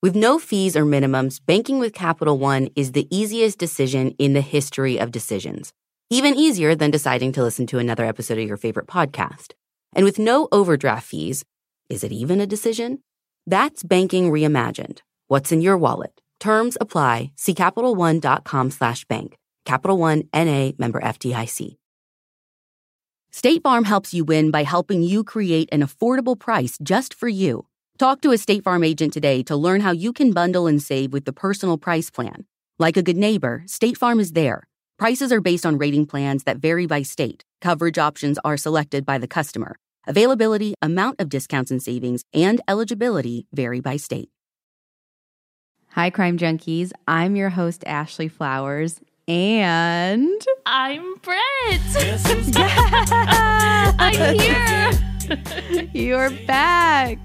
With no fees or minimums, banking with Capital One is the easiest decision in the history of decisions. Even easier than deciding to listen to another episode of your favorite podcast. And with no overdraft fees, is it even a decision? That's banking reimagined. What's in your wallet? Terms apply. See CapitalOne.com slash bank. Capital One NA member FDIC. State Farm helps you win by helping you create an affordable price just for you. Talk to a State Farm agent today to learn how you can bundle and save with the personal price plan. Like a good neighbor, State Farm is there. Prices are based on rating plans that vary by state. Coverage options are selected by the customer. Availability, amount of discounts and savings, and eligibility vary by state. Hi, Crime Junkies. I'm your host, Ashley Flowers, and I'm Britt. yeah, I'm here. You're back.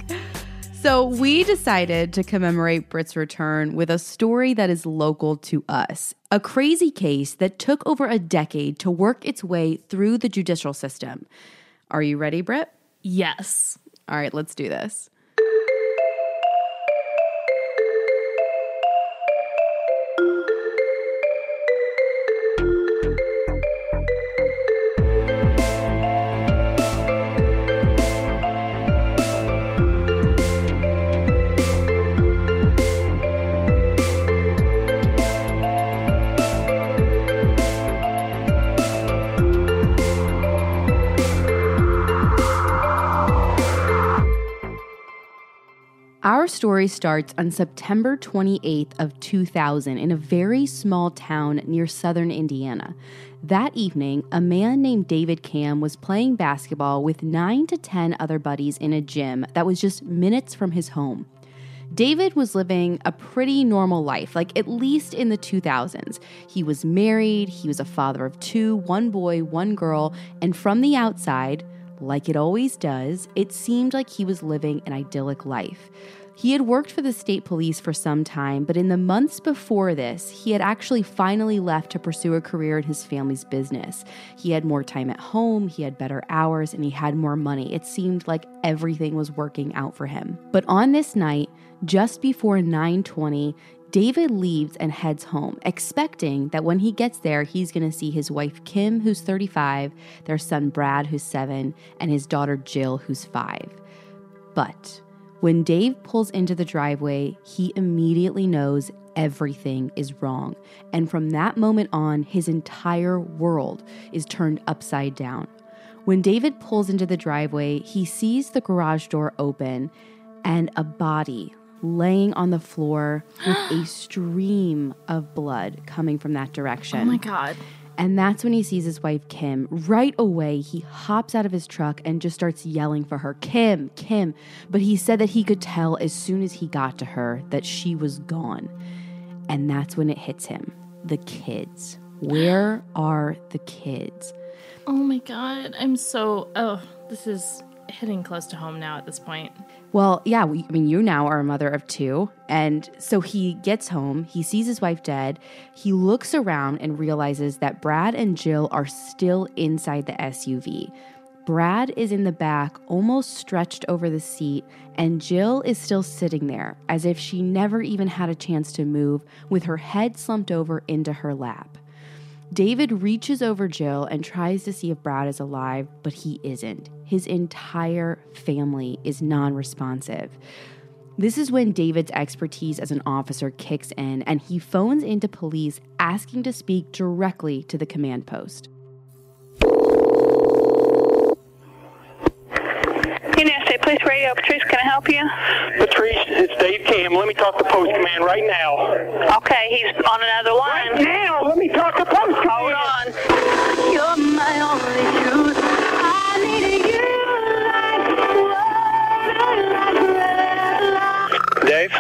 So, we decided to commemorate Britt's return with a story that is local to us. A crazy case that took over a decade to work its way through the judicial system. Are you ready, Britt? Yes. All right, let's do this. Our story starts on September 28th of 2000 in a very small town near southern Indiana. That evening, a man named David Camm was playing basketball with 9 to 10 other buddies in a gym that was just minutes from his home. David was living a pretty normal life, like at least in the 2000s. He was married, he was a father of two, one boy, one girl, and from the outside, like it always does, it seemed like he was living an idyllic life. He had worked for the state police for some time, but in the months before this, he had actually finally left to pursue a career in his family's business. He had more time at home, he had better hours, and he had more money. It seemed like everything was working out for him. But on this night, just before 9:20, David leaves and heads home, expecting that when he gets there, he's going to see his wife Kim, who's 35, their son Brad, who's 7, and his daughter Jill, who's 5. But when Dave pulls into the driveway, he immediately knows everything is wrong. And from that moment on, his entire world is turned upside down. When David pulls into the driveway, he sees the garage door open and a body laying on the floor with a stream of blood coming from that direction. Oh my God. And that's when he sees his wife, Kim. Right away, he hops out of his truck and just starts yelling for her Kim, Kim. But he said that he could tell as soon as he got to her that she was gone. And that's when it hits him the kids. Where are the kids? Oh my God. I'm so. Oh, this is hitting close to home now at this point. Well, yeah, we, I mean, you now are a mother of two. And so he gets home, he sees his wife dead. He looks around and realizes that Brad and Jill are still inside the SUV. Brad is in the back, almost stretched over the seat, and Jill is still sitting there as if she never even had a chance to move, with her head slumped over into her lap. David reaches over Jill and tries to see if Brad is alive, but he isn't. His entire family is non responsive. This is when David's expertise as an officer kicks in and he phones into police asking to speak directly to the command post. State Police Radio. Patrice, can I help you? Patrice, it's Dave Camm. Let me talk to Post Command right now. Okay, he's on another line. Right line. now, let me talk to Post Command. Hold on. You're my only truth. I need you like Dave?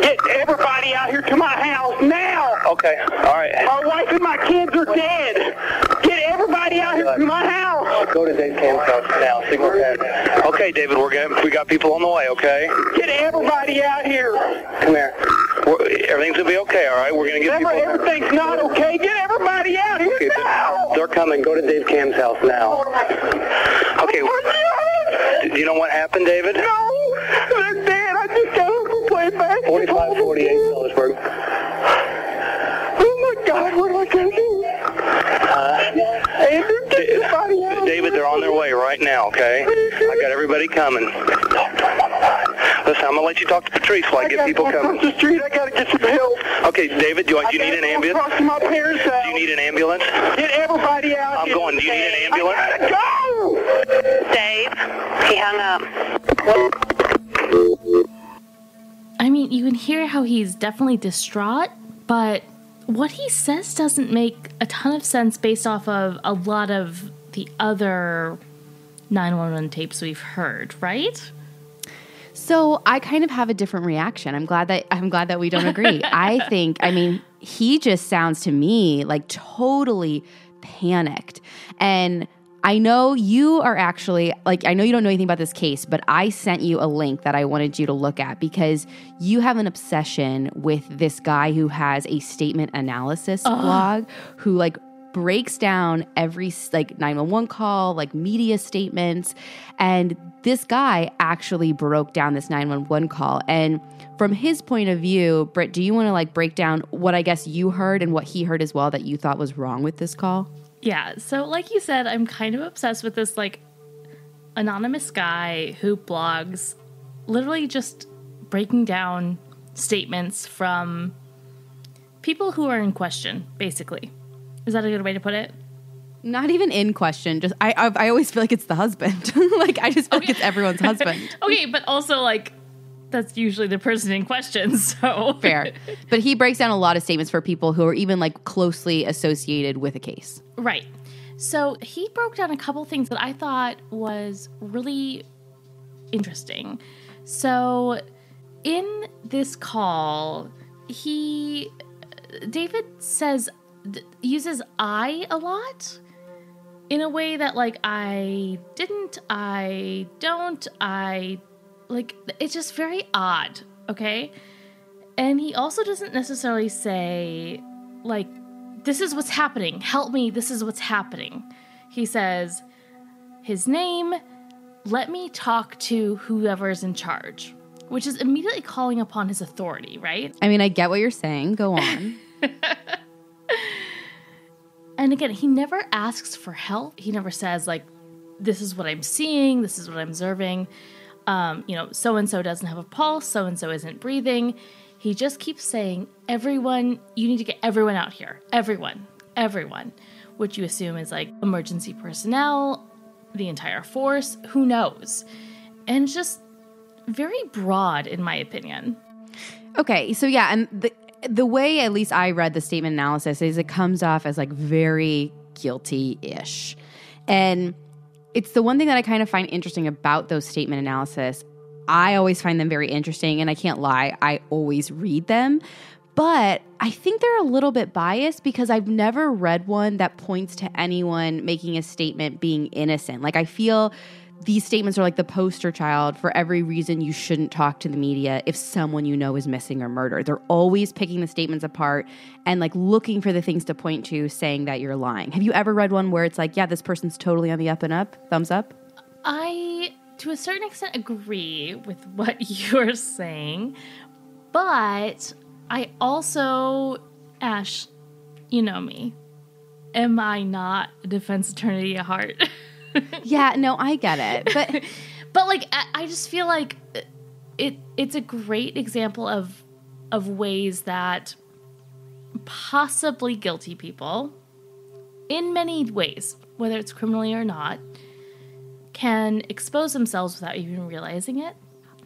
Get everybody out here to my house now. Okay, all right. My wife and my kids are dead. Get everybody out here to my house. Go to Dave Camm's house now. Signal 10. Okay, David, we're getting, we got people on the way, okay? Get everybody out here. Come here. We're, everything's gonna be okay, all right? We're gonna get Remember, people. everything's not okay. Get everybody out here Okay, now. They're coming. Go to Dave Camm's house now. Okay. Do you know what happened, David? No, they're dead. I just got home from playing basketball. 4548 Sellersburg. Oh my God, what am I gonna do? Andrew, get everybody out. David, they're on their way right now, okay? I got everybody coming. Listen, I'm gonna let you talk to Patrice while I get gotta people go coming. across the street. I gotta get some help. Okay, David, do, I, do you I need an ambulance? Across to my parents' house. Do you need an ambulance? Get everybody out. I'm going. Do you need an ambulance? I gotta go. Dave, he hung up. I mean, you can hear how he's definitely distraught, but what he says doesn't make a ton of sense based off of a lot of the other 911 tapes we've heard, right? So I kind of have a different reaction. I'm glad that I'm glad that we don't agree. I think, I mean, he just sounds to me like totally panicked. And I know you are actually like I know you don't know anything about this case, but I sent you a link that I wanted you to look at because you have an obsession with this guy who has a statement analysis blog who like breaks down every like 911 call, like media statements. And this guy actually broke down this 911 call. And from his point of view, Britt, do you want to like break down what I guess you heard and what he heard as well that you thought was wrong with this call? Yeah, so like you said, I'm kind of obsessed with this like anonymous guy who blogs literally just breaking down statements from people who are in question, basically. Is that a good way to put it? Not even in question. Just I I, I always feel like it's the husband. like I just feel like it's everyone's husband. Okay, but also like that's usually the person in question, so Fair. But he breaks down a lot of statements for people who are even like closely associated with a case. Right. So he broke down a couple things that I thought was really interesting. So in this call, he uh, David says uses I a lot in a way that like I didn't, I don't, I like it's just very odd, okay? And he also doesn't necessarily say like this is what's happening. Help me. This is what's happening. He says his name, let me talk to whoever's in charge, which is immediately calling upon his authority, right? I mean, I get what you're saying. Go on. And again, he never asks for help. He never says, like, this is what I'm seeing, this is what I'm observing. Um, you know, so and so doesn't have a pulse, so and so isn't breathing. He just keeps saying, everyone, you need to get everyone out here. Everyone, everyone, which you assume is like emergency personnel, the entire force, who knows? And just very broad, in my opinion. Okay, so yeah, and the the way at least I read the statement analysis is it comes off as like very guilty-ish. And it's the one thing that I kind of find interesting about those statement analysis. I always find them very interesting and I can't lie, I always read them. But I think they're a little bit biased because I've never read one that points to anyone making a statement being innocent. Like I feel these statements are like the poster child for every reason you shouldn't talk to the media if someone you know is missing or murdered. They're always picking the statements apart and like looking for the things to point to saying that you're lying. Have you ever read one where it's like, yeah, this person's totally on the up and up, thumbs up? I, to a certain extent, agree with what you're saying, but I also, Ash, you know me. Am I not a defense attorney at heart? Yeah, no, I get it. But but like, I, I just feel like uh, it. It's a great example of of ways that possibly guilty people, in many ways, whether it's criminally or not, can expose themselves without even realizing it.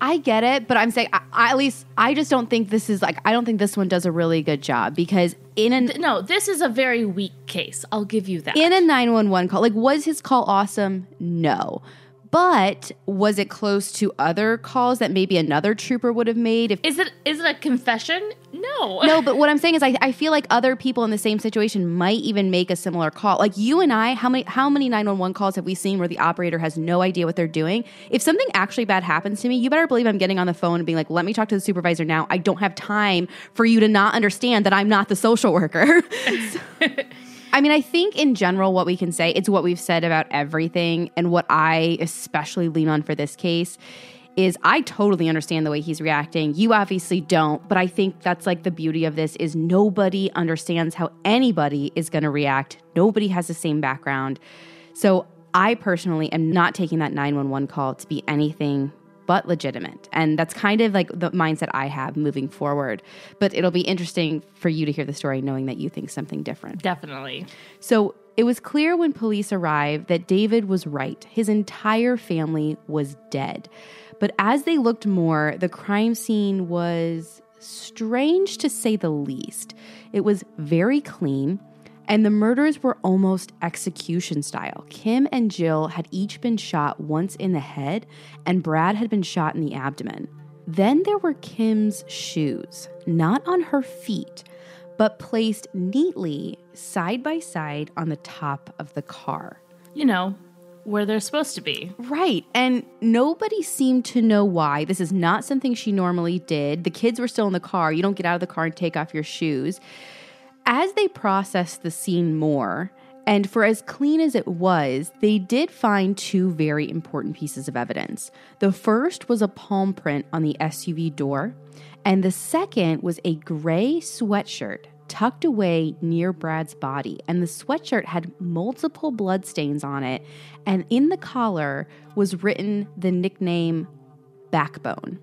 I get it, but I'm saying I, I, at least I just don't think this is like I don't think this one does a really good job because in a No, this is a very weak case. I'll give you that. in a 911 call, like was his call awesome? No. But was it close to other calls that maybe another trooper would have made if is it is it a confession? No. No, but what I'm saying is I, I feel like other people in the same situation might even make a similar call. Like you and I, how many how many 911 calls have we seen where the operator has no idea what they're doing? If something actually bad happens to me, you better believe I'm getting on the phone and being like, "Let me talk to the supervisor now. I don't have time for you to not understand that I'm not the social worker." I mean, I think in general, what we can say, it's what we've said about everything, and what I especially lean on for this case is I totally understand the way he's reacting. You obviously don't, but I think that's like the beauty of this is nobody understands how anybody is going to react. Nobody has the same background. So I personally am not taking that 911 call to be anything but legitimate. And that's kind of like the mindset I have moving forward. But it'll be interesting for you to hear the story knowing that you think something different. Definitely. So it was clear when police arrived that David was right. His entire family was dead. But as they looked more, the crime scene was strange to say the least. It was very clean. And the murders were almost execution style. Kim and Jill had each been shot once in the head, and Brad had been shot in the abdomen. Then there were Kim's shoes, not on her feet, but placed neatly side by side on the top of the car. You know, where they're supposed to be. Right. And nobody seemed to know why. This is not something she normally did. The kids were still in the car. You don't get out of the car and take off your shoes. As they processed the scene more, and for as clean as it was, they did find two very important pieces of evidence. The first was a palm print on the SUV door, and the second was a gray sweatshirt tucked away near Brad's body. And the sweatshirt had multiple bloodstains on it, and in the collar was written the nickname Backbone.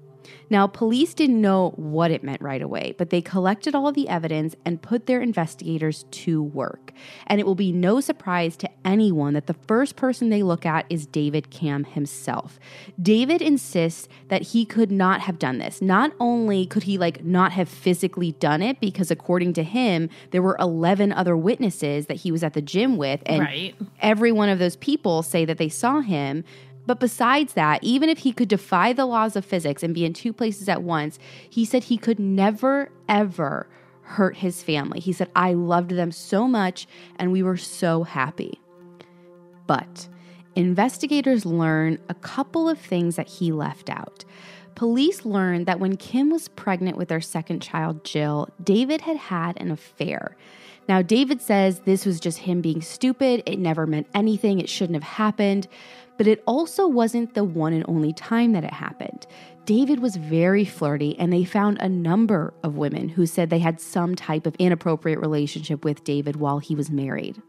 Now, police didn't know what it meant right away, but they collected all the evidence and put their investigators to work. And it will be no surprise to anyone that the first person they look at is David Camm himself. David insists that he could not have done this. Not only could he like not have physically done it because according to him, there were 11 other witnesses that he was at the gym with and Right. every one of those people say that they saw him. But besides that, even if he could defy the laws of physics and be in two places at once, he said he could never, ever hurt his family. He said, I loved them so much and we were so happy. But investigators learn a couple of things that he left out. Police learned that when Kim was pregnant with their second child, Jill, David had had an affair. Now, David says this was just him being stupid. It never meant anything. It shouldn't have happened. But it also wasn't the one and only time that it happened. David was very flirty, and they found a number of women who said they had some type of inappropriate relationship with David while he was married.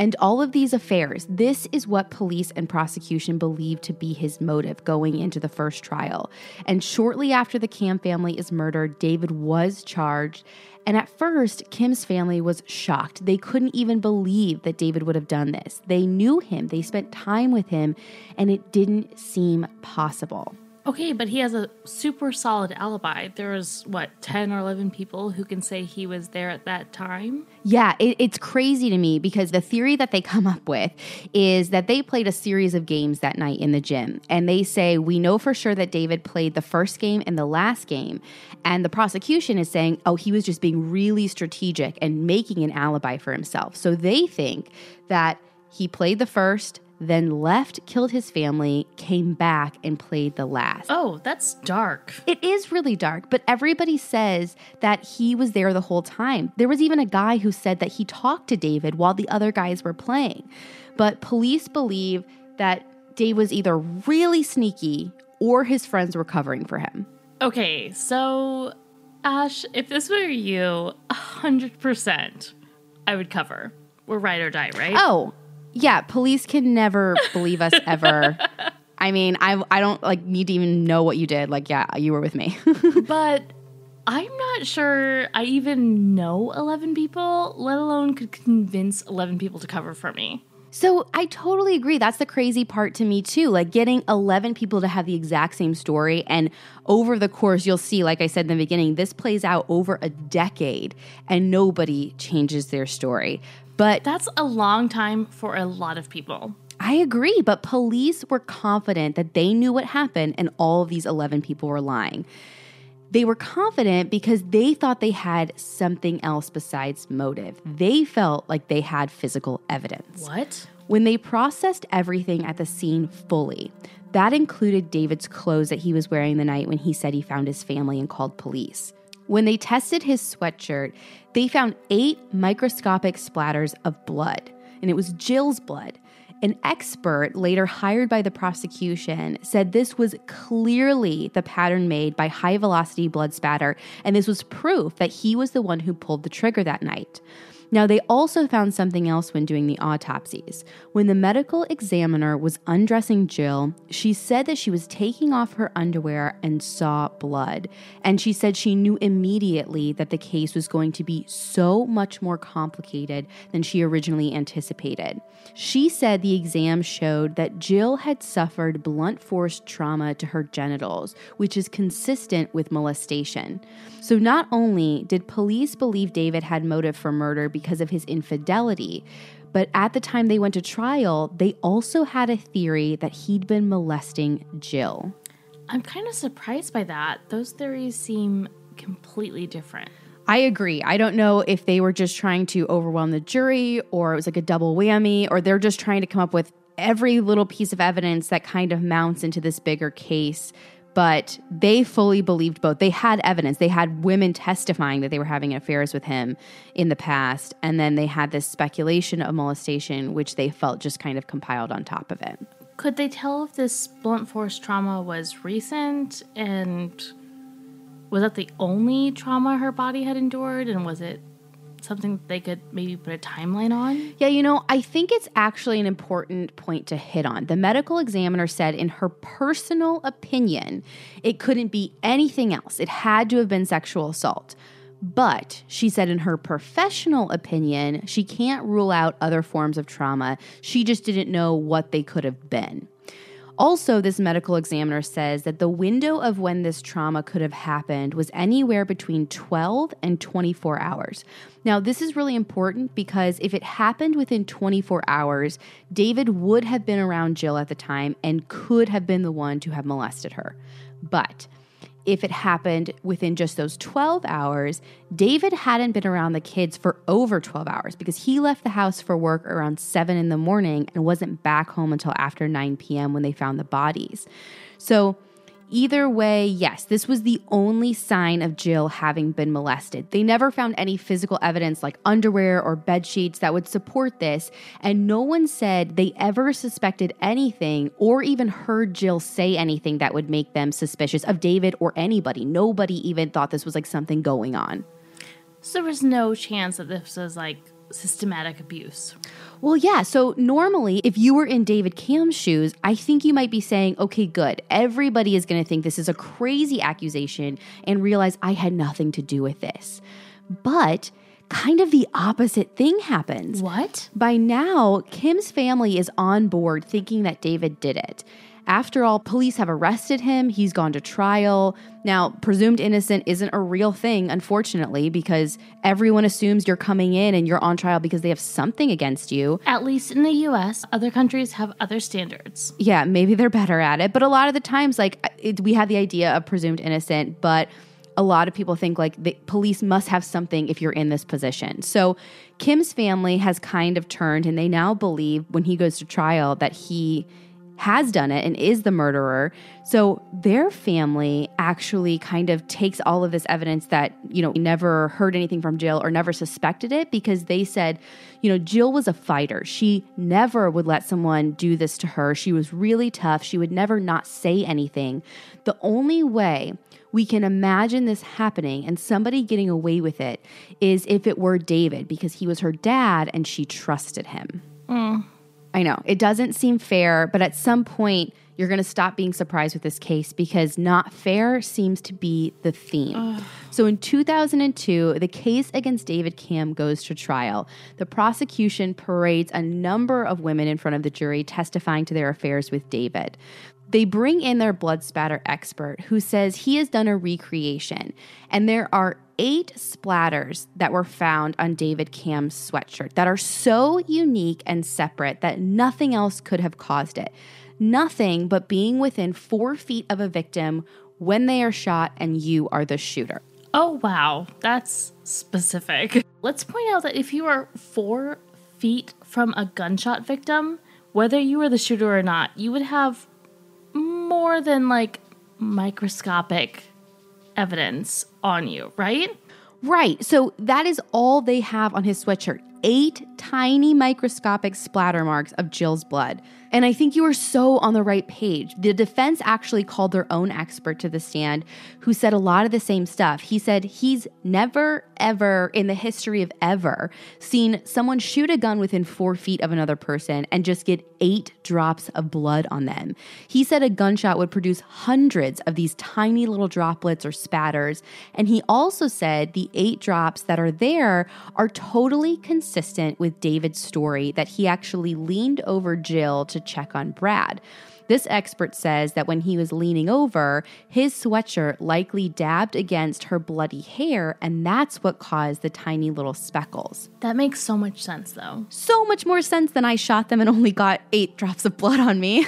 And all of these affairs, this is what police and prosecution believed to be his motive going into the first trial. And shortly after the Camm family is murdered, David was charged. And at first, Kim's family was shocked. They couldn't even believe that David would have done this. They knew him, they spent time with him, and it didn't seem possible. Okay, but he has a super solid alibi. There was, what, 10 or 11 people who can say he was there at that time? Yeah, it, it's crazy to me because the theory that they come up with is that they played a series of games that night in the gym. And they say, We know for sure that David played the first game and the last game. And the prosecution is saying, Oh, he was just being really strategic and making an alibi for himself. So they think that he played the first, then left, killed his family, came back, and played the last. Oh, that's dark. It is really dark, but everybody says that he was there the whole time. There was even a guy who said that he talked to David while the other guys were playing. But police believe that Dave was either really sneaky or his friends were covering for him. Okay, so, Ash, if this were you, 100%, I would cover. We're ride or die, right? Oh, yeah, police can never believe us ever. I mean, I I don't like need to even know what you did. Like, yeah, you were with me. But I'm not sure I even know 11 people, let alone could convince 11 people to cover for me. So I totally agree. That's the crazy part to me, too. Like getting 11 people to have the exact same story. And over the course, you'll see, like I said in the beginning, this plays out over a decade and nobody changes their story. But That's a long time for a lot of people. I agree. But police were confident that they knew what happened and all of these 11 people were lying. They were confident because they thought they had something else besides motive. They felt like they had physical evidence. What? When they processed everything at the scene fully, that included David's clothes that he was wearing the night when he said he found his family and called police. When they tested his sweatshirt, they found eight microscopic splatters of blood, and it was Jill's blood. An expert later hired by the prosecution said this was clearly the pattern made by high velocity blood spatter, and this was proof that he was the one who pulled the trigger that night. Now, they also found something else when doing the autopsies. When the medical examiner was undressing Jill, she said that she was taking off her underwear and saw blood. And she said she knew immediately that the case was going to be so much more complicated than she originally anticipated. She said the exam showed that Jill had suffered blunt force trauma to her genitals, which is consistent with molestation. So, not only did police believe David had motive for murder because of his infidelity, but at the time they went to trial, they also had a theory that he'd been molesting Jill. I'm kind of surprised by that. Those theories seem completely different. I agree. I don't know if they were just trying to overwhelm the jury or it was like a double whammy or they're just trying to come up with every little piece of evidence that kind of mounts into this bigger case. But they fully believed both. They had evidence. They had women testifying that they were having affairs with him in the past. And then they had this speculation of molestation, which they felt just kind of compiled on top of it. Could they tell if this blunt force trauma was recent and was that the only trauma her body had endured and was it something they could maybe put a timeline on? Yeah, you know, I think it's actually an important point to hit on. The medical examiner said, in her personal opinion, it couldn't be anything else. It had to have been sexual assault. But she said, in her professional opinion, she can't rule out other forms of trauma. She just didn't know what they could have been. Also, this medical examiner says that the window of when this trauma could have happened was anywhere between 12 and 24 hours. Now, this is really important because if it happened within 24 hours, David would have been around Jill at the time and could have been the one to have molested her. But if it happened within just those 12 hours, David hadn't been around the kids for over 12 hours because he left the house for work around 7 in the morning and wasn't back home until after 9 p.m. when they found the bodies. So, Either way, yes, this was the only sign of Jill having been molested. They never found any physical evidence like underwear or bed sheets that would support this, and no one said they ever suspected anything or even heard Jill say anything that would make them suspicious of David or anybody. Nobody even thought this was like something going on. So there was no chance that this was like systematic abuse. Well, yeah. So normally, if you were in David Camm's shoes, I think you might be saying, okay, good. Everybody is going to think this is a crazy accusation and realize I had nothing to do with this. But kind of the opposite thing happens. What? By now, Kim's family is on board thinking that David did it. After all, police have arrested him. He's gone to trial. Now, presumed innocent isn't a real thing, unfortunately, because everyone assumes you're coming in and you're on trial because they have something against you. At least in the US, other countries have other standards. Yeah, maybe they're better at it. But a lot of the times, like, it, we have the idea of presumed innocent, but a lot of people think like the police must have something if you're in this position. So Kim's family has kind of turned and they now believe when he goes to trial that he has done it and is the murderer. So their family actually kind of takes all of this evidence that, you know, never heard anything from Jill or never suspected it because they said, you know, Jill was a fighter. She never would let someone do this to her. She was really tough. She would never not say anything. The only way we can imagine this happening and somebody getting away with it is if it were David because he was her dad and she trusted him. Mm. I know it doesn't seem fair, but at some point You're going to stop being surprised with this case because not fair seems to be the theme. So in 2002, the case against David Camm goes to trial. The prosecution parades a number of women in front of the jury testifying to their affairs with David. They bring in their blood spatter expert who says he has done a recreation, and there are eight splatters that were found on David Camm's sweatshirt that are so unique and separate that nothing else could have caused it. Nothing but being within four feet of a victim when they are shot and you are the shooter. Oh, wow. That's specific. Let's point out that if you are four feet from a gunshot victim, whether you were the shooter or not, you would have more than like microscopic evidence on you, right? Right. So that is all they have on his sweatshirt eight tiny microscopic splatter marks of Jill's blood. And I think you are so on the right page. The defense actually called their own expert to the stand who said a lot of the same stuff. He said he's never, ever in the history of ever seen someone shoot a gun within four feet of another person and just get eight drops of blood on them. He said a gunshot would produce hundreds of these tiny little droplets or spatters. And he also said the eight drops that are there are totally consistent with David's story that he actually leaned over Jill to check on Brad. This expert says that when he was leaning over, his sweatshirt likely dabbed against her bloody hair, and that's what caused the tiny little speckles. That makes so much sense, though. So much more sense than I shot them and only got eight drops of blood on me.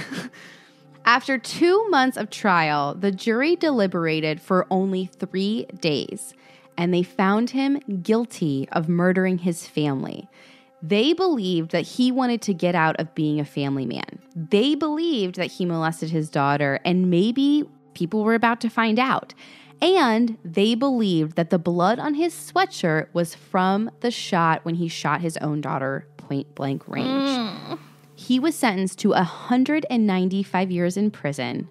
After two months of trial, the jury deliberated for only three days, and they found him guilty of murdering his family. They believed that he wanted to get out of being a family man. They believed that he molested his daughter, and maybe people were about to find out. And they believed that the blood on his sweatshirt was from the shot when he shot his own daughter point blank range. He was sentenced to 195 years in prison,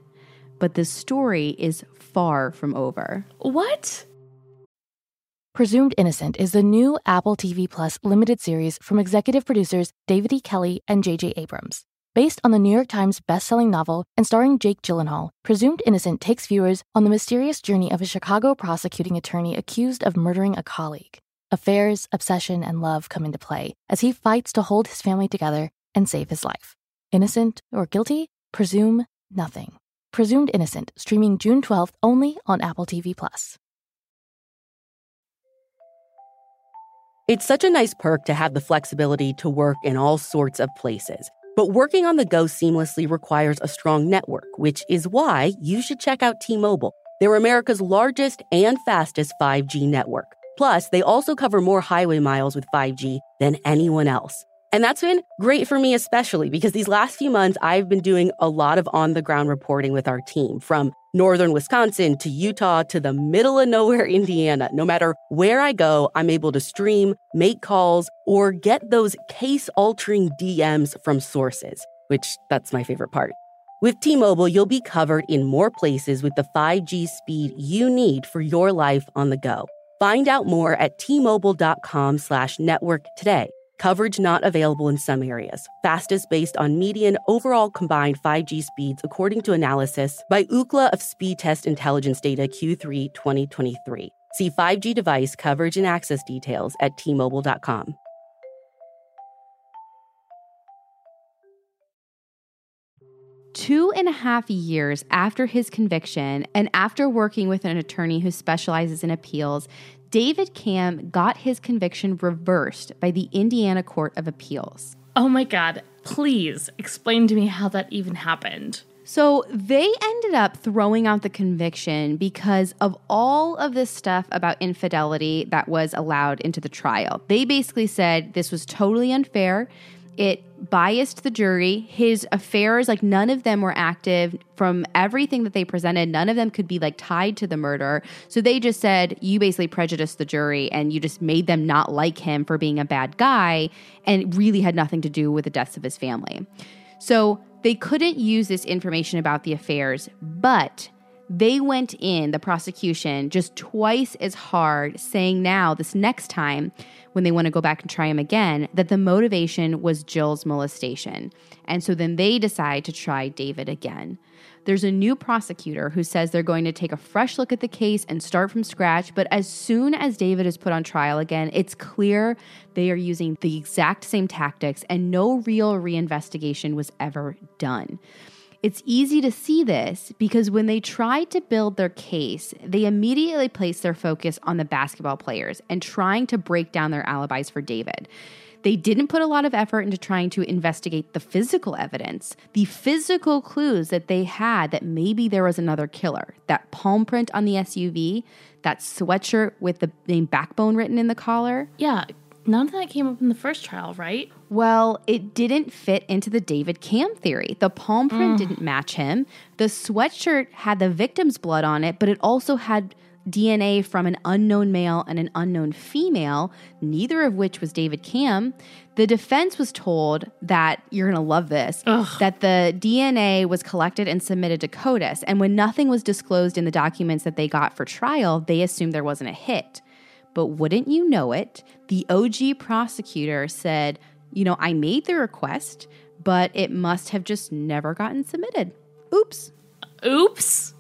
but the story is far from over. What? Presumed Innocent is the new Apple TV Plus limited series from executive producers David E. Kelley and J.J. Abrams. Based on the New York Times bestselling novel and starring Jake Gyllenhaal, Presumed Innocent takes viewers on the mysterious journey of a Chicago prosecuting attorney accused of murdering a colleague. Affairs, obsession, and love come into play as he fights to hold his family together and save his life. Innocent or guilty? Presume nothing. Presumed Innocent, streaming June 12th only on Apple TV Plus. It's such a nice perk to have the flexibility to work in all sorts of places. But working on the go seamlessly requires a strong network, which is why you should check out T Mobile. They're America's largest and fastest 5G network. Plus, they also cover more highway miles with 5G than anyone else. And that's been great for me, especially because these last few months, I've been doing a lot of on the ground reporting with our team from northern Wisconsin to Utah to the middle of nowhere, Indiana. No matter where I go, I'm able to stream, make calls, or get those case altering DMs from sources, which that's my favorite part. With T Mobile, you'll be covered in more places with the 5G speed you need for your life on the go. Find out more at tmobile.com slash network today. Coverage not available in some areas. Fastest based on median overall combined 5G speeds, according to analysis by Ookla of Speed Test Intelligence Data Q3 2023. See 5G device coverage and access details at tmobile.com. Two and a half years after his conviction, and after working with an attorney who specializes in appeals, David Camm got his conviction reversed by the Indiana Court of Appeals. Oh my God. Please explain to me how that even happened. So they ended up throwing out the conviction because of all of this stuff about infidelity that was allowed into the trial. They basically said this was totally unfair. It biased the jury. His affairs, like none of them were active from everything that they presented. None of them could be like tied to the murder. So they just said, you basically prejudiced the jury and you just made them not like him for being a bad guy and really had nothing to do with the deaths of his family. So they couldn't use this information about the affairs, but They went in, the prosecution, just twice as hard, saying now, this next time, when they want to go back and try him again, that the motivation was Jill's molestation. And so then they decide to try David again. There's a new prosecutor who says they're going to take a fresh look at the case and start from scratch. But as soon as David is put on trial again, it's clear they are using the exact same tactics and no real reinvestigation was ever done. It's easy to see this because when they tried to build their case, they immediately placed their focus on the basketball players and trying to break down their alibis for David. They didn't put a lot of effort into trying to investigate the physical evidence, the physical clues that they had that maybe there was another killer. That palm print on the SUV, that sweatshirt with the name Backbone written in the collar. Yeah, none of that came up in the first trial, right? Well, it didn't fit into the David Camm theory. The palm print mm. didn't match him. The sweatshirt had the victim's blood on it, but it also had DNA from an unknown male and an unknown female, neither of which was David Camm. The defense was told that you're going to love this that the DNA was collected and submitted to CODIS. And when nothing was disclosed in the documents that they got for trial, they assumed there wasn't a hit. But wouldn't you know it, the OG prosecutor said, you know, I made the request, but it must have just never gotten submitted. Oops. Oops.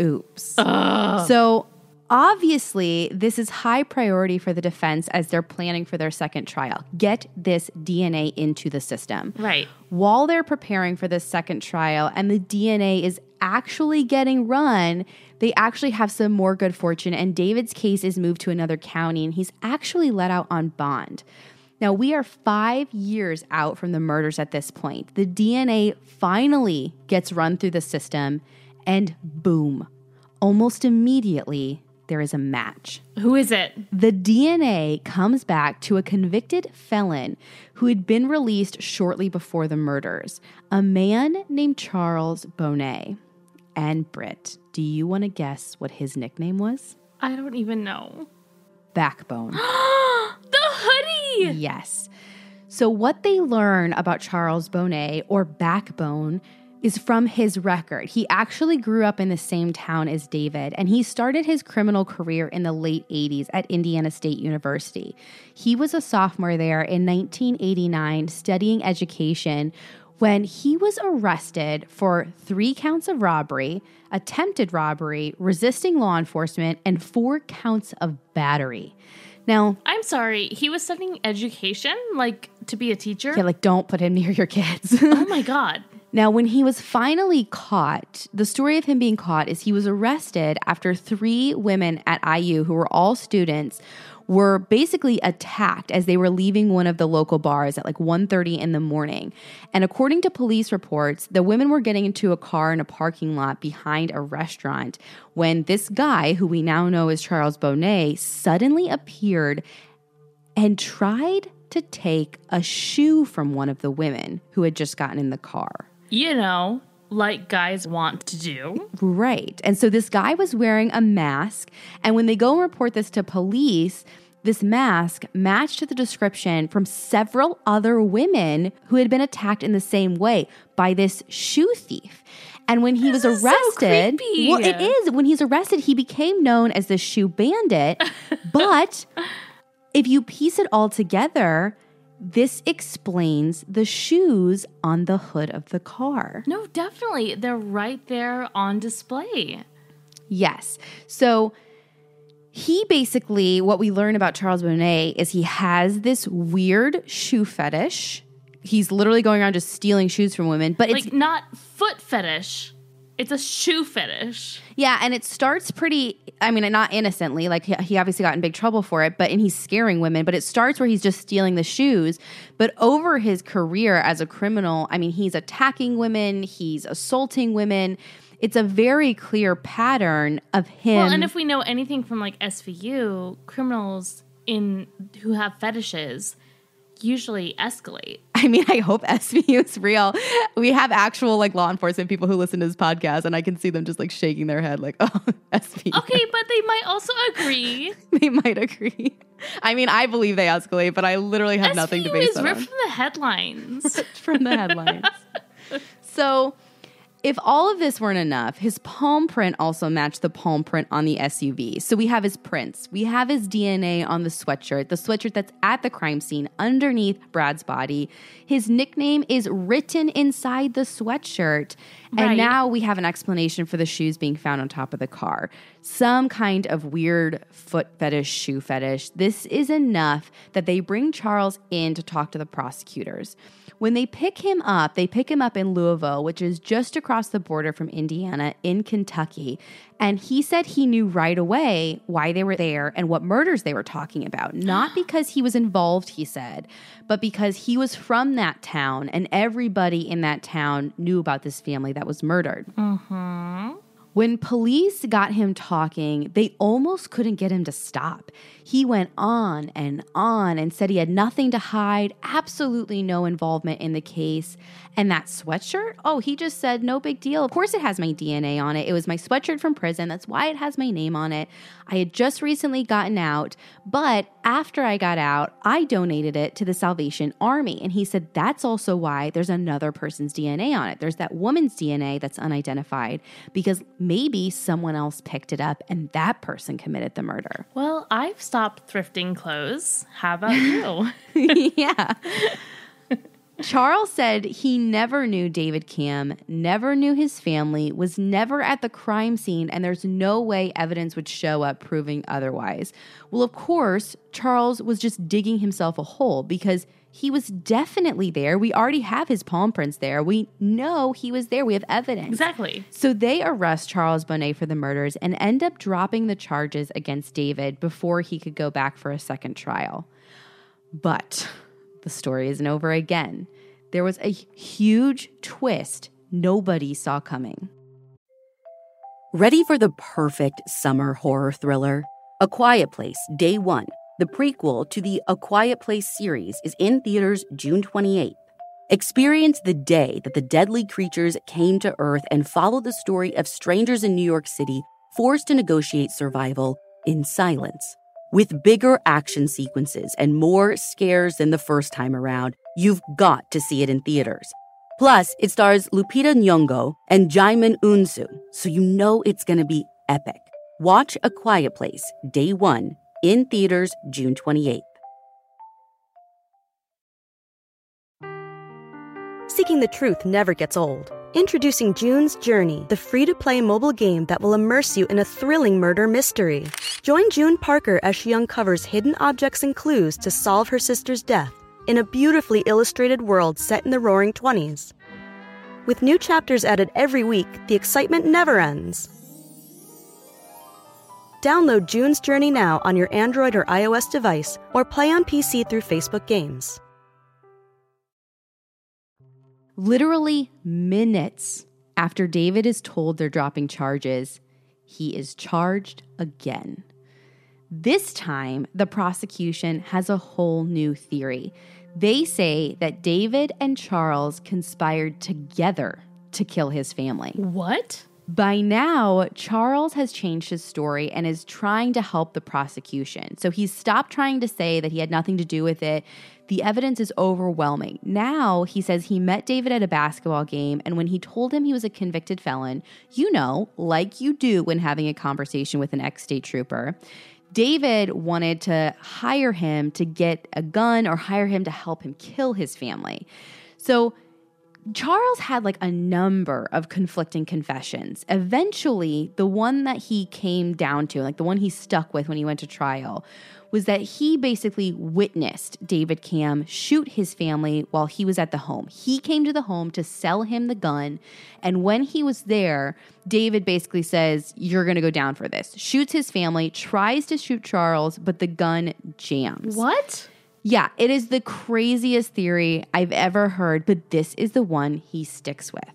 Oops. So obviously, this is high priority for the defense as they're planning for their second trial. Get this DNA into the system. Right. While they're preparing for this second trial and the DNA is actually getting run, they actually have some more good fortune, and David's case is moved to another county and he's actually let out on bond. Now, we are five years out from the murders at this point. The DNA finally gets run through the system, and boom, almost immediately, there is a match. Who is it? The DNA comes back to a convicted felon who had been released shortly before the murders, a man named Charles Boney. And Britt, do you want to guess what his nickname was? I don't even know. Backbone. The hoodie. Yes. So, what they learn about Charles Boney or Backbone is from his record. He actually grew up in the same town as David, and he started his criminal career in the late 80s at Indiana State University. He was a sophomore there in 1989 studying education when he was arrested for three counts of robbery, attempted robbery, resisting law enforcement, and four counts of battery. Now, I'm sorry. He was studying education, like to be a teacher. yeah, like don't put him near your kids. oh my god. Now, when he was finally caught, the story of him being caught is he was arrested after three women at IU, who were all students, were basically attacked as they were leaving one of the local bars at like 1.30 in the morning. And according to police reports, the women were getting into a car in a parking lot behind a restaurant when this guy, who we now know as Charles Boney, suddenly appeared and tried to take a shoe from one of the women who had just gotten in the car. You know, like guys want to do. Right. And so this guy was wearing a mask. And when they go and report this to police, this mask matched to the description from several other women who had been attacked in the same way by this shoe thief. And when he was This is so arrested, creepy. well, it is. When he's arrested, he became known as the shoe bandit. but if you piece it all together, this explains the shoes on the hood of the car. No, definitely. They're right there on display. Yes. So he basically, what we learn about Charles Boney is he has this weird shoe fetish. He's literally going around just stealing shoes from women, but it's Like not foot fetish. It's a shoe fetish. yeah, and it starts pretty. I mean, not innocently. Like he, he obviously got in big trouble for it, but and he's scaring women. But it starts where he's just stealing the shoes. But over his career as a criminal, I mean, he's attacking women, he's assaulting women. It's a very clear pattern of him. Well, and if we know anything from like SVU, criminals in who have fetishes usually escalate. I mean, I hope SVU is real. We have actual like law enforcement people who listen to this podcast, and I can see them just like shaking their head, like, "Oh, SVU." Okay, but they might also agree. they might agree. I mean, I believe they escalate, but I literally have nothing to SVU base is that ripped on from the headlines. from the headlines. so, If all of this weren't enough, his palm print also matched the palm print on the SUV. So we have his prints, we have his DNA on the sweatshirt, the sweatshirt that's at the crime scene underneath Brad's body. His nickname is written inside the sweatshirt. And now we have an explanation for the shoes being found on top of the car. Some kind of weird foot fetish, shoe fetish. This is enough that they bring Charles in to talk to the prosecutors. When they pick him up, they pick him up in Louisville, which is just across the border from Indiana in Kentucky. And he said he knew right away why they were there and what murders they were talking about. Not because he was involved, he said, but because he was from that town and everybody in that town knew about this family that was murdered. Mm-hmm. When police got him talking, they almost couldn't get him to stop. He went on and on and said he had nothing to hide, absolutely no involvement in the case. And that sweatshirt? Oh, he just said, no big deal. Of course, it has my DNA on it. It was my sweatshirt from prison. That's why it has my name on it. I had just recently gotten out, but after I got out, I donated it to the Salvation Army. And he said, that's also why there's another person's DNA on it. There's that woman's DNA that's unidentified because maybe someone else picked it up and that person committed the murder. Well, I've stopped thrifting clothes. How about you? yeah. Charles said he never knew David Camm, never knew his family, was never at the crime scene, and there's no way evidence would show up proving otherwise. Well, of course, Charles was just digging himself a hole because he was definitely there. We already have his palm prints there. We know he was there. We have evidence. exactly. So they arrest Charles Boney for the murders and end up dropping the charges against David before he could go back for a second trial. But the story isn't over again. There was a huge twist nobody saw coming. Ready for the perfect summer horror thriller? A Quiet Place Day 1, the prequel to the A Quiet Place series, is in theaters June 28th. Experience the day that the deadly creatures came to Earth and follow the story of strangers in New York City forced to negotiate survival in silence. With bigger action sequences and more scares than the first time around, you've got to see it in theaters. Plus, it stars Lupita Nyong'o and Djimon Hounsou, so you know it's going to be epic. Watch A Quiet Place, Day 1, in theaters June 28th. Seeking the truth never gets old. Introducing June's Journey, the free to play mobile game that will immerse you in a thrilling murder mystery. Join June Parker as she uncovers hidden objects and clues to solve her sister's death in a beautifully illustrated world set in the roaring 20s. With new chapters added every week, the excitement never ends. Download June's Journey now on your Android or iOS device or play on PC through Facebook Games. Literally minutes after David is told they're dropping charges, he is charged again. This time, the prosecution has a whole new theory. They say that David and Charles conspired together to kill his family. What? By now, Charles has changed his story and is trying to help the prosecution. So he's stopped trying to say that he had nothing to do with it. The evidence is overwhelming. Now he says he met David at a basketball game, and when he told him he was a convicted felon, you know, like you do when having a conversation with an ex state trooper, David wanted to hire him to get a gun or hire him to help him kill his family. So Charles had like a number of conflicting confessions. Eventually, the one that he came down to, like the one he stuck with when he went to trial, was that he basically witnessed David Camm shoot his family while he was at the home. He came to the home to sell him the gun. And when he was there, David basically says, You're going to go down for this. Shoots his family, tries to shoot Charles, but the gun jams. What? Yeah, it is the craziest theory I've ever heard, but this is the one he sticks with.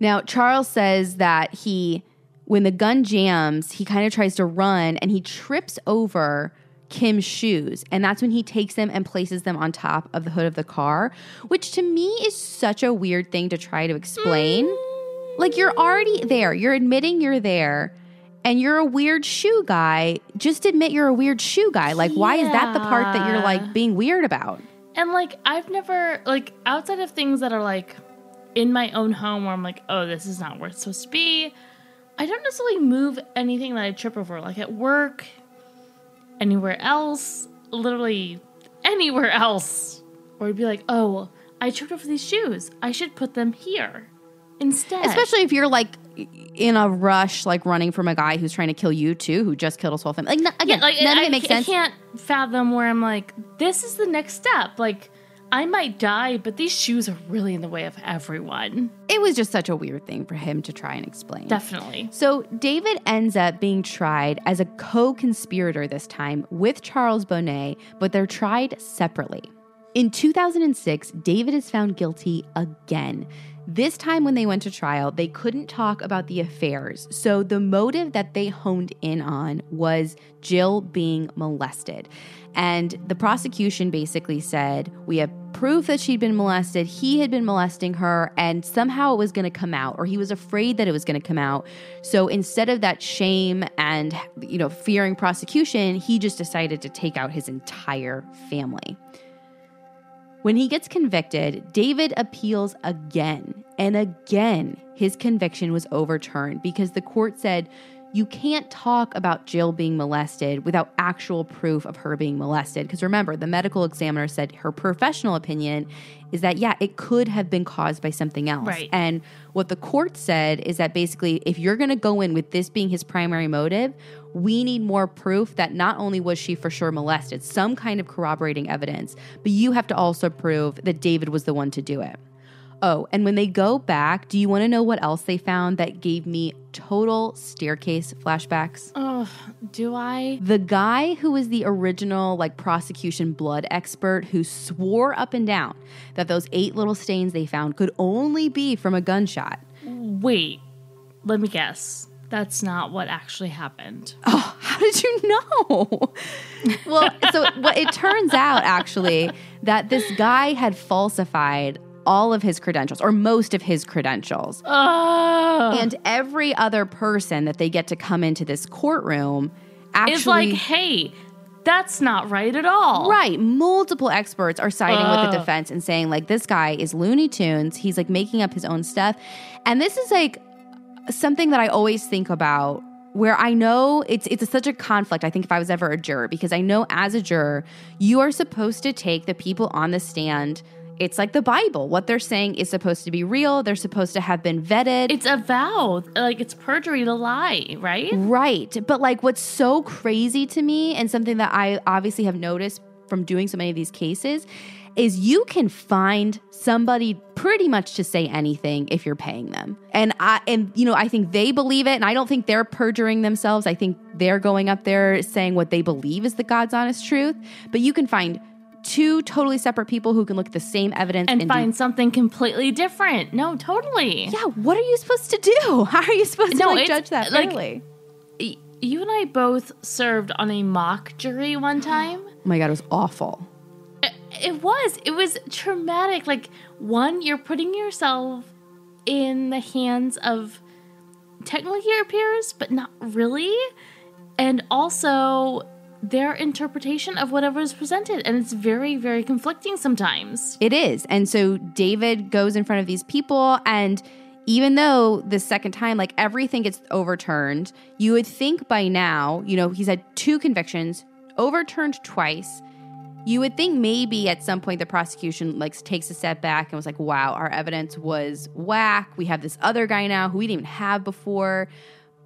Now, Charles says that he, when the gun jams, he kind of tries to run and he trips over Kim's shoes. And that's when he takes them and places them on top of the hood of the car, which to me is such a weird thing to try to explain. Mm. Like, you're already there, you're admitting you're there. And you're a weird shoe guy. Just admit you're a weird shoe guy. Like, why is that the part that you're like being weird about? And like I've never like outside of things that are like in my own home where I'm like, oh, this is not where it's supposed to be. I don't necessarily move anything that I trip over, like at work, anywhere else, literally anywhere else. Or you'd be like, oh, I tripped over these shoes. I should put them here instead. Especially if you're like in a rush, like running from a guy who's trying to kill you too, who just killed his whole family. Like, no, again, like, none I, of it makes I sense. can't fathom where I'm like, this is the next step. Like, I might die, but these shoes are really in the way of everyone. It was just such a weird thing for him to try and explain. Definitely. So David ends up being tried as a co-conspirator this time with Charles Boney, but they're tried separately. In 2006, David is found guilty again. This time, when they went to trial, they couldn't talk about the affairs. So, the motive that they honed in on was Jill being molested. And the prosecution basically said, We have proof that she'd been molested. He had been molesting her, and somehow it was going to come out, or he was afraid that it was going to come out. So, instead of that shame and, you know, fearing prosecution, he just decided to take out his entire family. When he gets convicted, David appeals again, and again, his conviction was overturned because the court said you can't talk about Jill being molested without actual proof of her being molested. Because remember, the medical examiner said her professional opinion is that, yeah, it could have been caused by something else. Right. And what the court said is that basically, if you're going to go in with this being his primary motive, we need more proof that not only was she for sure molested, some kind of corroborating evidence, but you have to also prove that David was the one to do it. Oh, and when they go back, do you want to know what else they found that gave me total staircase flashbacks? Oh, do I? The guy who was the original like prosecution blood expert who swore up and down that those eight little stains they found could only be from a gunshot. Wait, let me guess. That's not what actually happened. Oh, how did you know? well, so what it turns out actually that this guy had falsified all of his credentials or most of his credentials. Oh, And every other person that they get to come into this courtroom actually it's like, hey, that's not right at all. Right. Multiple experts are siding with the defense and saying, like, this guy is Looney Tunes. He's like making up his own stuff. And this is like something that I always think about where I know it's it's such a conflict. I think if I was ever a juror, because I know as a juror, you are supposed to take the people on the stand. It's like the Bible. What they're saying is supposed to be real. They're supposed to have been vetted. It's a vow. Like, it's perjury to lie, right? Right. But like what's so crazy to me and something that I obviously have noticed from doing so many of these cases is you can find somebody pretty much to say anything if you're paying them. And I and you know, I think they believe it and I don't think they're perjuring themselves. I think they're going up there saying what they believe is the God's honest truth, but you can find two totally separate people who can look at the same evidence And do- find something completely different. No, totally. yeah, what are you supposed to do? How are you supposed to like, judge that like- fairly? You and I both served on a mock jury one time. Oh my god, it was awful. It- was. It was traumatic. Like, one, you're putting yourself in the hands of technically your peers, but not really. And also their interpretation of whatever is presented. And it's very, very conflicting sometimes. It is. And so David goes in front of these people and even though the second time like everything gets overturned, you would think by now, you know, he's had two convictions, overturned twice. You would think maybe at some point the prosecution like takes a step back and was like, "Wow, our evidence was whack. We have this other guy now who we didn't even have before."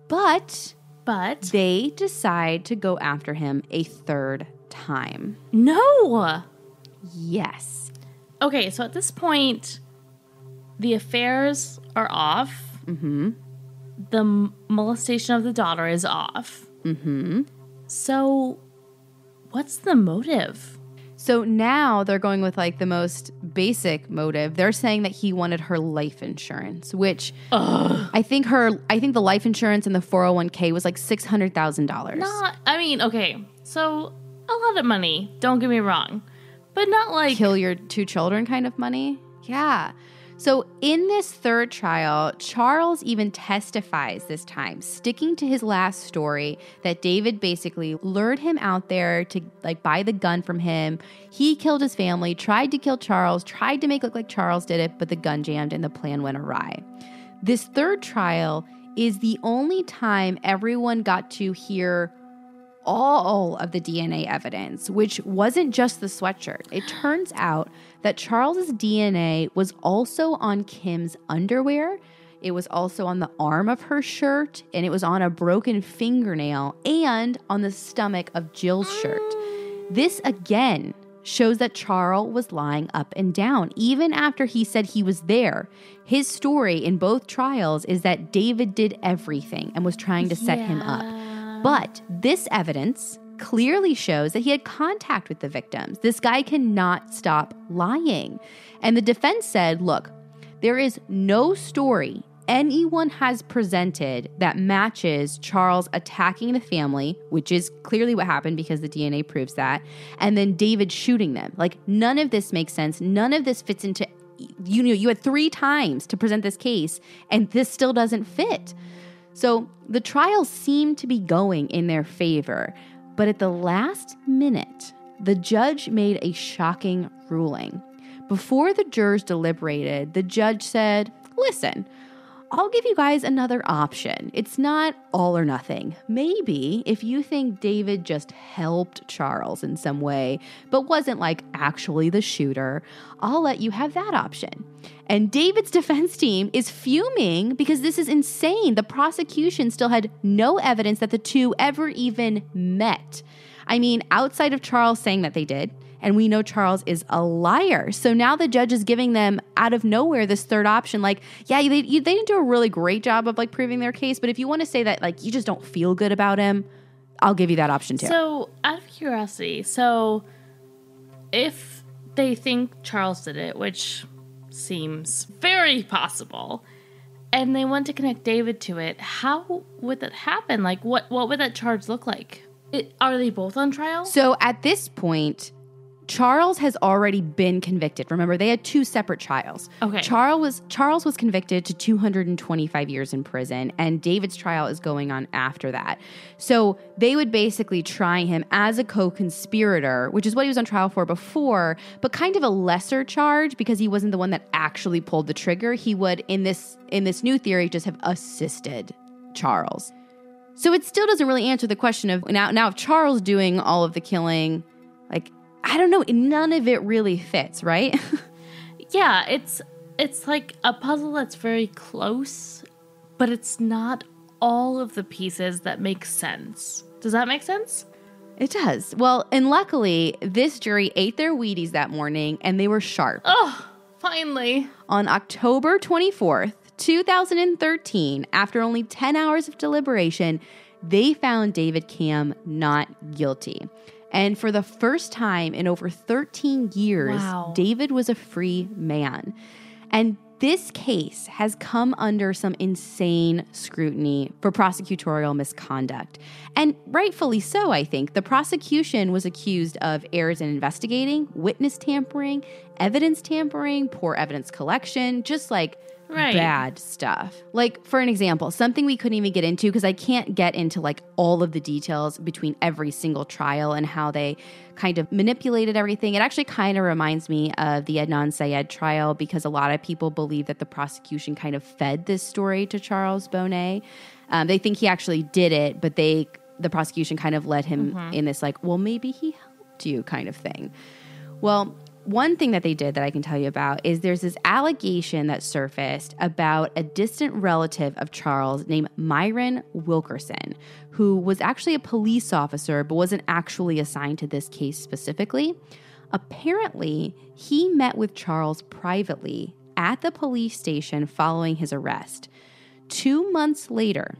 But But they decide to go after him a third time. no. Yes. Okay, so at this point, the affairs are off. Mhm. The molestation of the daughter is off. Mhm. So, what's the motive? So now they're going with like the most basic motive. They're saying that he wanted her life insurance, which I think her I think the life insurance and the 401k was like $600,000. Not, I mean, okay, so a lot of money, don't get me wrong, but not like, Kill your two children kind of money? Yeah. So, in this third trial, Charles even testifies this time, sticking to his last story that David basically lured him out there to like buy the gun from him. He killed his family, tried to kill Charles, tried to make it look like Charles did it, but the gun jammed and the plan went awry. This third trial is the only time everyone got to hear all of the DNA evidence, which wasn't just the sweatshirt. It turns out that Charles's DNA was also on Kim's underwear. It was also on the arm of her shirt, and it was on a broken fingernail and on the stomach of Jill's shirt. This again shows that Charles was lying up and down, even after he said he was there. His story in both trials is that David did everything and was trying to set him up. But this evidence clearly shows that he had contact with the victims. This guy cannot stop lying. And the defense said, look, there is no story anyone has presented that matches Charles attacking the family, which is clearly what happened because the DNA proves that, and then David shooting them. Like none of this makes sense. None of this fits into you know you had 3 times to present this case and this still doesn't fit. So the trial seemed to be going in their favor, but at the last minute, the judge made a shocking ruling. Before the jurors deliberated, the judge said, Listen, I'll give you guys another option. It's not all or nothing. Maybe if you think David just helped Charles in some way, but wasn't like actually the shooter, I'll let you have that option. And David's defense team is fuming because this is insane. The prosecution still had no evidence that the two ever even met. I mean, outside of Charles saying that they did, and we know Charles is a liar. So now the judge is giving them out of nowhere this third option. Like, yeah, they, they didn't do a really great job of like proving their case, but if you want to say that like you just don't feel good about him, I'll give you that option too. So, out of curiosity, so if they think Charles did it, which seems very possible, and they want to connect David to it, how would that happen? Like, what what would that charge look like? It, are they both on trial? So at this point, Charles has already been convicted. Remember, they had two separate trials. Okay. Charles was Charles was convicted to 225 years in prison, and David's trial is going on after that. So they would basically try him as a co-conspirator, which is what he was on trial for before, but kind of a lesser charge because he wasn't the one that actually pulled the trigger. He would, in this in this new theory, just have assisted Charles. So it still doesn't really answer the question of now now if Charles doing all of the killing, like I don't know, none of it really fits, right? yeah, it's it's like a puzzle that's very close, but it's not all of the pieces that make sense. Does that make sense? It does. Well, and luckily, this jury ate their Wheaties that morning and they were sharp. Oh, finally. On October 24th, 2013, after only 10 hours of deliberation, they found David Camm not guilty. And for the first time in over 13 years, Wow. David was a free man. And this case has come under some insane scrutiny for prosecutorial misconduct. And rightfully so, I think. The prosecution was accused of errors in investigating, witness tampering, evidence tampering, poor evidence collection, just like Right. bad stuff. Like, for an example, something we couldn't even get into because I can't get into like all of the details between every single trial and how they kind of manipulated everything. It actually kind of reminds me of the Adnan Syed trial because a lot of people believe that the prosecution kind of fed this story to Charles Boney. Um, they think he actually did it, but they, the prosecution kind of led him in this like, well, maybe he helped you kind of thing. Well, one thing that they did that I can tell you about is there's this allegation that surfaced about a distant relative of Charles named Myron Wilkerson, who was actually a police officer but wasn't actually assigned to this case specifically. Apparently, he met with Charles privately at the police station following his arrest. Two months later,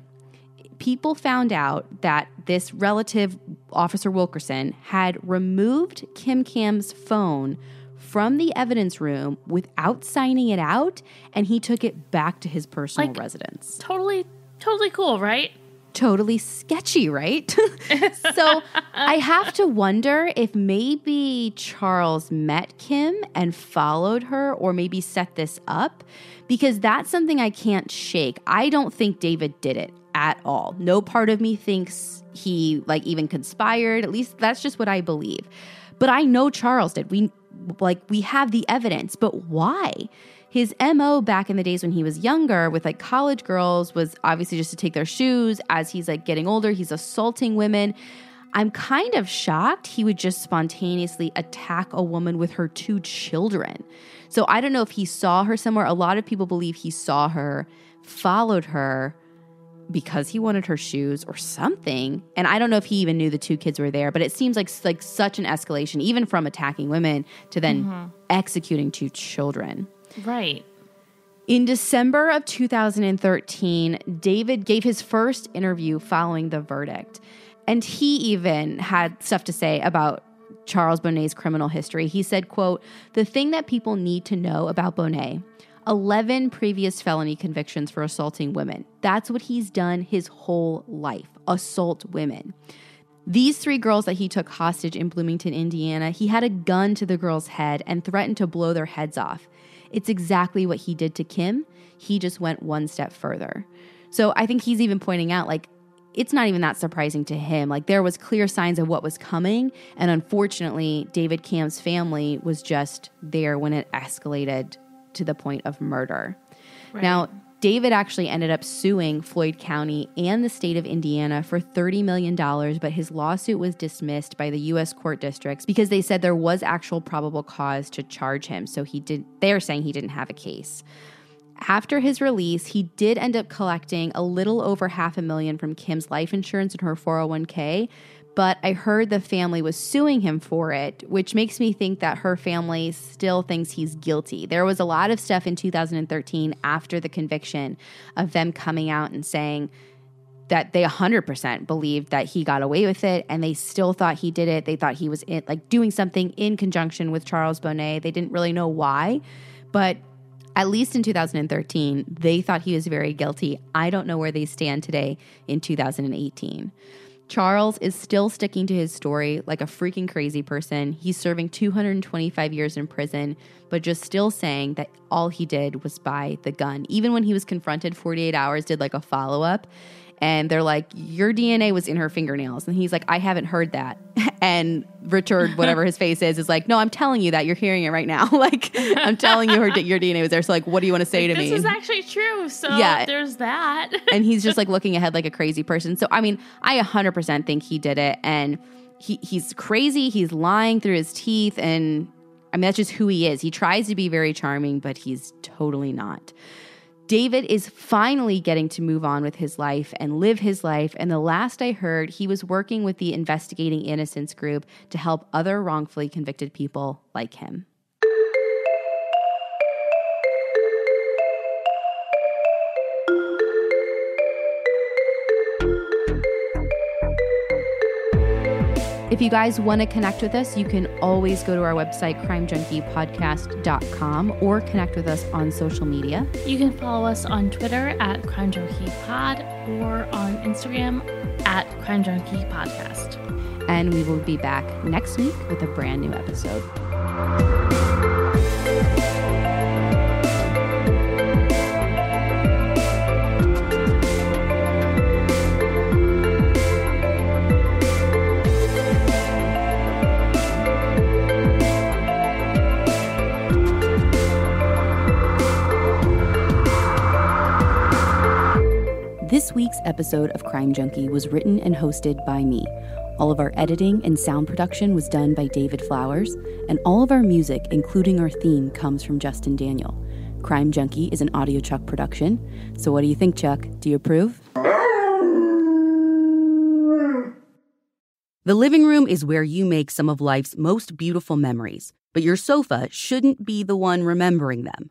people found out that this relative, Officer Wilkerson, had removed Kim Camm's phone from the evidence room without signing it out, and he took it back to his personal Like- residence. Totally, totally cool, right? totally sketchy, right? so I have to wonder if maybe Charles met Kim and followed her or maybe set this up because that's something I can't shake. I don't think David did it at all. No part of me thinks he like even conspired. At least that's just what I believe. But I know Charles did. We like we have the evidence, but why? His MO back in the days when he was younger with like college girls was obviously just to take their shoes. As he's like getting older, he's assaulting women. I'm kind of shocked he would just spontaneously attack a woman with her two children. So I don't know if he saw her somewhere. A lot of people believe he saw her, followed her, because he wanted her shoes or something. And I don't know if he even knew the two kids were there, but it seems like like such an escalation, even from attacking women to then mm-hmm. executing two children. Right. In December of 2013, David gave his first interview following the verdict. And he even had stuff to say about Charles Boney's criminal history. He said, quote, "The thing that people need to know about Boney 11 previous felony convictions for assaulting women. That's what he's done his whole life assault women. These three girls that he took hostage in Bloomington, Indiana, he had a gun to the girls' head and threatened to blow their heads off. It's exactly what he did to Kim. He just went one step further. So I think he's even pointing out, like, it's not even that surprising to him. Like, there was clear signs of what was coming. And unfortunately, David Camm's family was just there when it escalated to the point of murder. Right. Now, David actually ended up suing Floyd County and the state of Indiana for $30 million, but his lawsuit was dismissed by the U.S. court districts because they said there was actual probable cause to charge him. So he did, they're saying he didn't have a case. After his release, he did end up collecting a little over half a million from Kim's life insurance and her 401k, but I heard the family was suing him for it, which makes me think that her family still thinks he's guilty. There was a lot of stuff in 2013 after the conviction of them coming out and saying that they 100% believed that he got away with it and they still thought he did it. They thought he was in, like doing something in conjunction with Charles Boney. They didn't really know why, but at least in 2013, they thought he was very guilty. I don't know where they stand today in 2018. Charles is still sticking to his story like a freaking crazy person. He's serving 225 years in prison, but just still saying that all he did was buy the gun. Even when he was confronted 48 hours, did like a follow up and they're like, Your DNA was in her fingernails. And he's like, I haven't heard that. And Richard, whatever his face is, is like, No, I'm telling you that. You're hearing it right now. like, I'm telling you her, your DNA was there. So, like, what do you want to say like, to this me? This is actually true. So, yeah. there's that. and he's just like looking ahead like a crazy person. So, I mean, I 100% think he did it. And he, he's crazy. He's lying through his teeth. And I mean, that's just who he is. He tries to be very charming, but he's totally not. David is finally getting to move on with his life and live his life. And the last I heard, he was working with the Investigating Innocence group to help other wrongfully convicted people like him. If you guys want to connect with us, you can always go to our website, crimejunkiepodcast.com, or connect with us on social media. You can follow us on Twitter at CrimeJunkiePod or on Instagram at CrimeJunkiePodcast. And we will be back next week with a brand new episode. This week's episode of Crime Junkie was written and hosted by me. All of our editing and sound production was done by David Flowers, and all of our music, including our theme, comes from Justin Daniel. Crime Junkie is an Audio Chuck production. So, what do you think, Chuck? Do you approve? The living room is where you make some of life's most beautiful memories, but your sofa shouldn't be the one remembering them.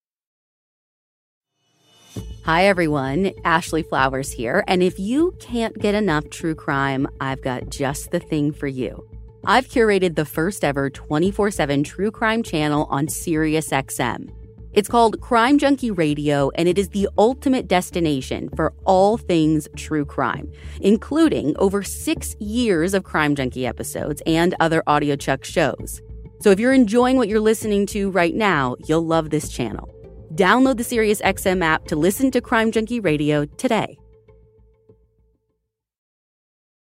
Hi, everyone. Ashley Flowers here. And if you can't get enough true crime, I've got just the thing for you. I've curated the first ever 24 7 true crime channel on SiriusXM. It's called Crime Junkie Radio, and it is the ultimate destination for all things true crime, including over six years of Crime Junkie episodes and other audiochuck shows. So if you're enjoying what you're listening to right now, you'll love this channel. Download the SiriusXM app to listen to Crime Junkie Radio today.